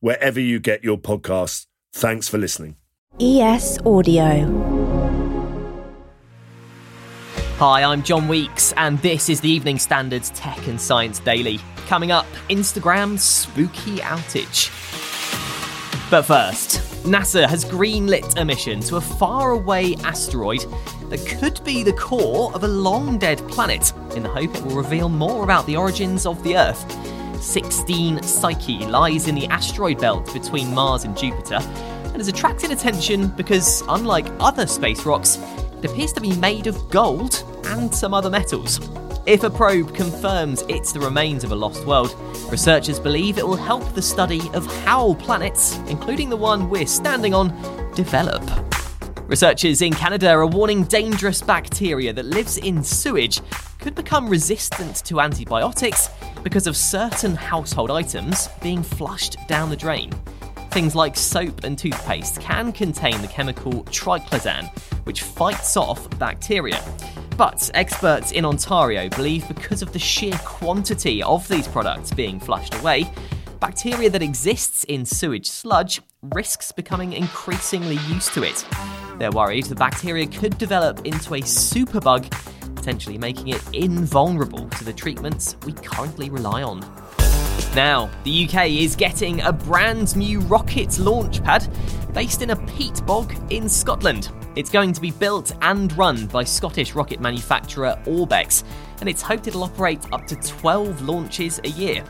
wherever you get your podcasts. Thanks for listening. ES Audio. Hi, I'm John Weeks, and this is the Evening Standards Tech and Science Daily. Coming up, Instagram's spooky outage. But first, NASA has greenlit a mission to a faraway asteroid that could be the core of a long dead planet, in the hope it will reveal more about the origins of the Earth. 16 Psyche lies in the asteroid belt between Mars and Jupiter and has attracted attention because, unlike other space rocks, it appears to be made of gold and some other metals. If a probe confirms it's the remains of a lost world, researchers believe it will help the study of how planets, including the one we're standing on, develop. Researchers in Canada are warning dangerous bacteria that lives in sewage could become resistant to antibiotics because of certain household items being flushed down the drain. Things like soap and toothpaste can contain the chemical triclosan, which fights off bacteria. But experts in Ontario believe because of the sheer quantity of these products being flushed away, bacteria that exists in sewage sludge risks becoming increasingly used to it. They're worried the bacteria could develop into a superbug, potentially making it invulnerable to the treatments we currently rely on. Now, the UK is getting a brand new rocket launch pad based in a peat bog in Scotland. It's going to be built and run by Scottish rocket manufacturer Orbex, and it's hoped it'll operate up to 12 launches a year.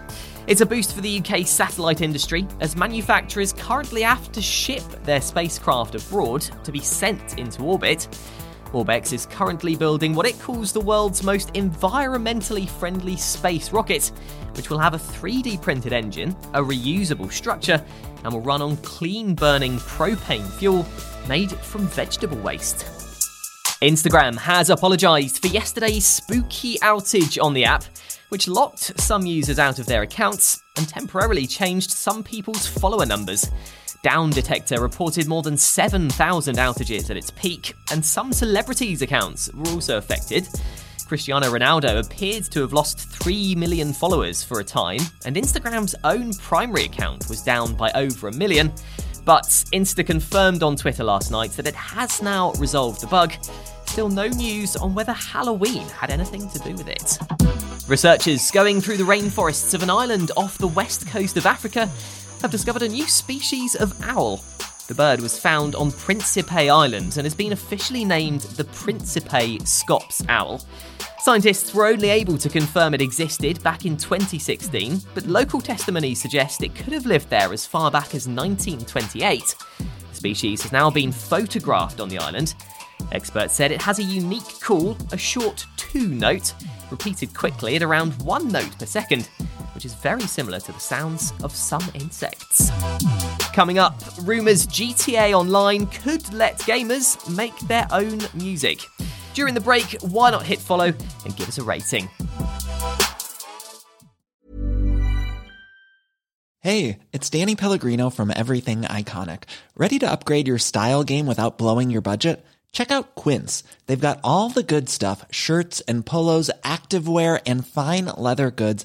It's a boost for the UK satellite industry, as manufacturers currently have to ship their spacecraft abroad to be sent into orbit. Orbex is currently building what it calls the world's most environmentally friendly space rocket, which will have a 3D printed engine, a reusable structure, and will run on clean burning propane fuel made from vegetable waste. Instagram has apologised for yesterday's spooky outage on the app, which locked some users out of their accounts and temporarily changed some people's follower numbers. Down Detector reported more than 7,000 outages at its peak, and some celebrities' accounts were also affected. Cristiano Ronaldo appeared to have lost 3 million followers for a time, and Instagram's own primary account was down by over a million. But Insta confirmed on Twitter last night that it has now resolved the bug. Still no news on whether Halloween had anything to do with it. Researchers going through the rainforests of an island off the west coast of Africa have discovered a new species of owl. The bird was found on Principe Island and has been officially named the Principe Scops owl. Scientists were only able to confirm it existed back in 2016, but local testimony suggests it could have lived there as far back as 1928. The species has now been photographed on the island. Experts said it has a unique call, a short two note, repeated quickly at around one note per second, which is very similar to the sounds of some insects. Coming up, rumours GTA Online could let gamers make their own music. During the break, why not hit follow and give us a rating? Hey, it's Danny Pellegrino from Everything Iconic. Ready to upgrade your style game without blowing your budget? Check out Quince. They've got all the good stuff shirts and polos, activewear, and fine leather goods,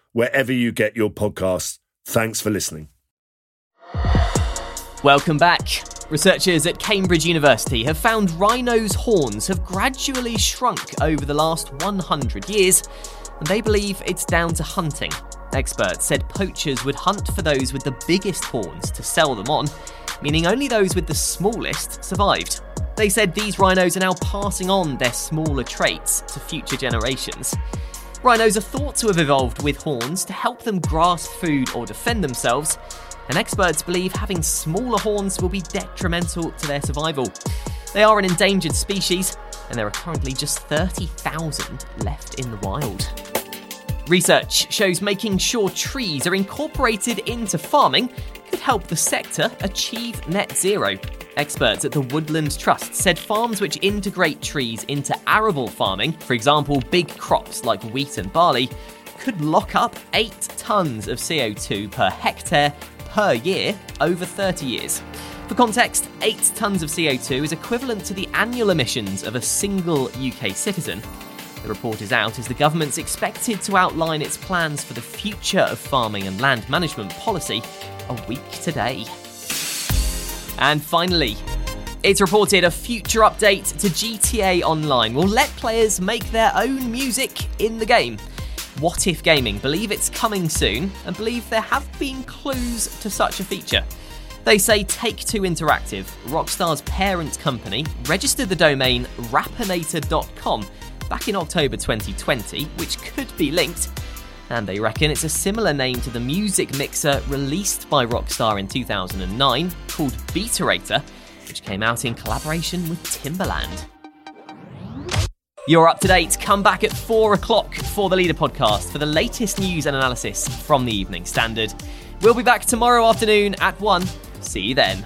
wherever you get your podcasts. Thanks for listening. Welcome back. Researchers at Cambridge University have found rhinos' horns have gradually shrunk over the last 100 years, and they believe it's down to hunting. Experts said poachers would hunt for those with the biggest horns to sell them on, meaning only those with the smallest survived. They said these rhinos are now passing on their smaller traits to future generations. Rhinos are thought to have evolved with horns to help them grasp food or defend themselves, and experts believe having smaller horns will be detrimental to their survival. They are an endangered species, and there are currently just 30,000 left in the wild. Research shows making sure trees are incorporated into farming could help the sector achieve net zero. Experts at the Woodlands Trust said farms which integrate trees into arable farming, for example, big crops like wheat and barley, could lock up 8 tonnes of CO2 per hectare per year over 30 years. For context, 8 tonnes of CO2 is equivalent to the annual emissions of a single UK citizen. The report is out as the government's expected to outline its plans for the future of farming and land management policy a week today. And finally, it's reported a future update to GTA Online will let players make their own music in the game. What If Gaming believe it's coming soon and believe there have been clues to such a feature. They say Take Two Interactive, Rockstar's parent company, registered the domain rappinator.com back in October 2020, which could be linked. And they reckon it's a similar name to the music mixer released by Rockstar in 2009 called Beaterator, which came out in collaboration with Timbaland. You're up to date. Come back at 4 o'clock for the Leader podcast for the latest news and analysis from the Evening Standard. We'll be back tomorrow afternoon at 1. See you then.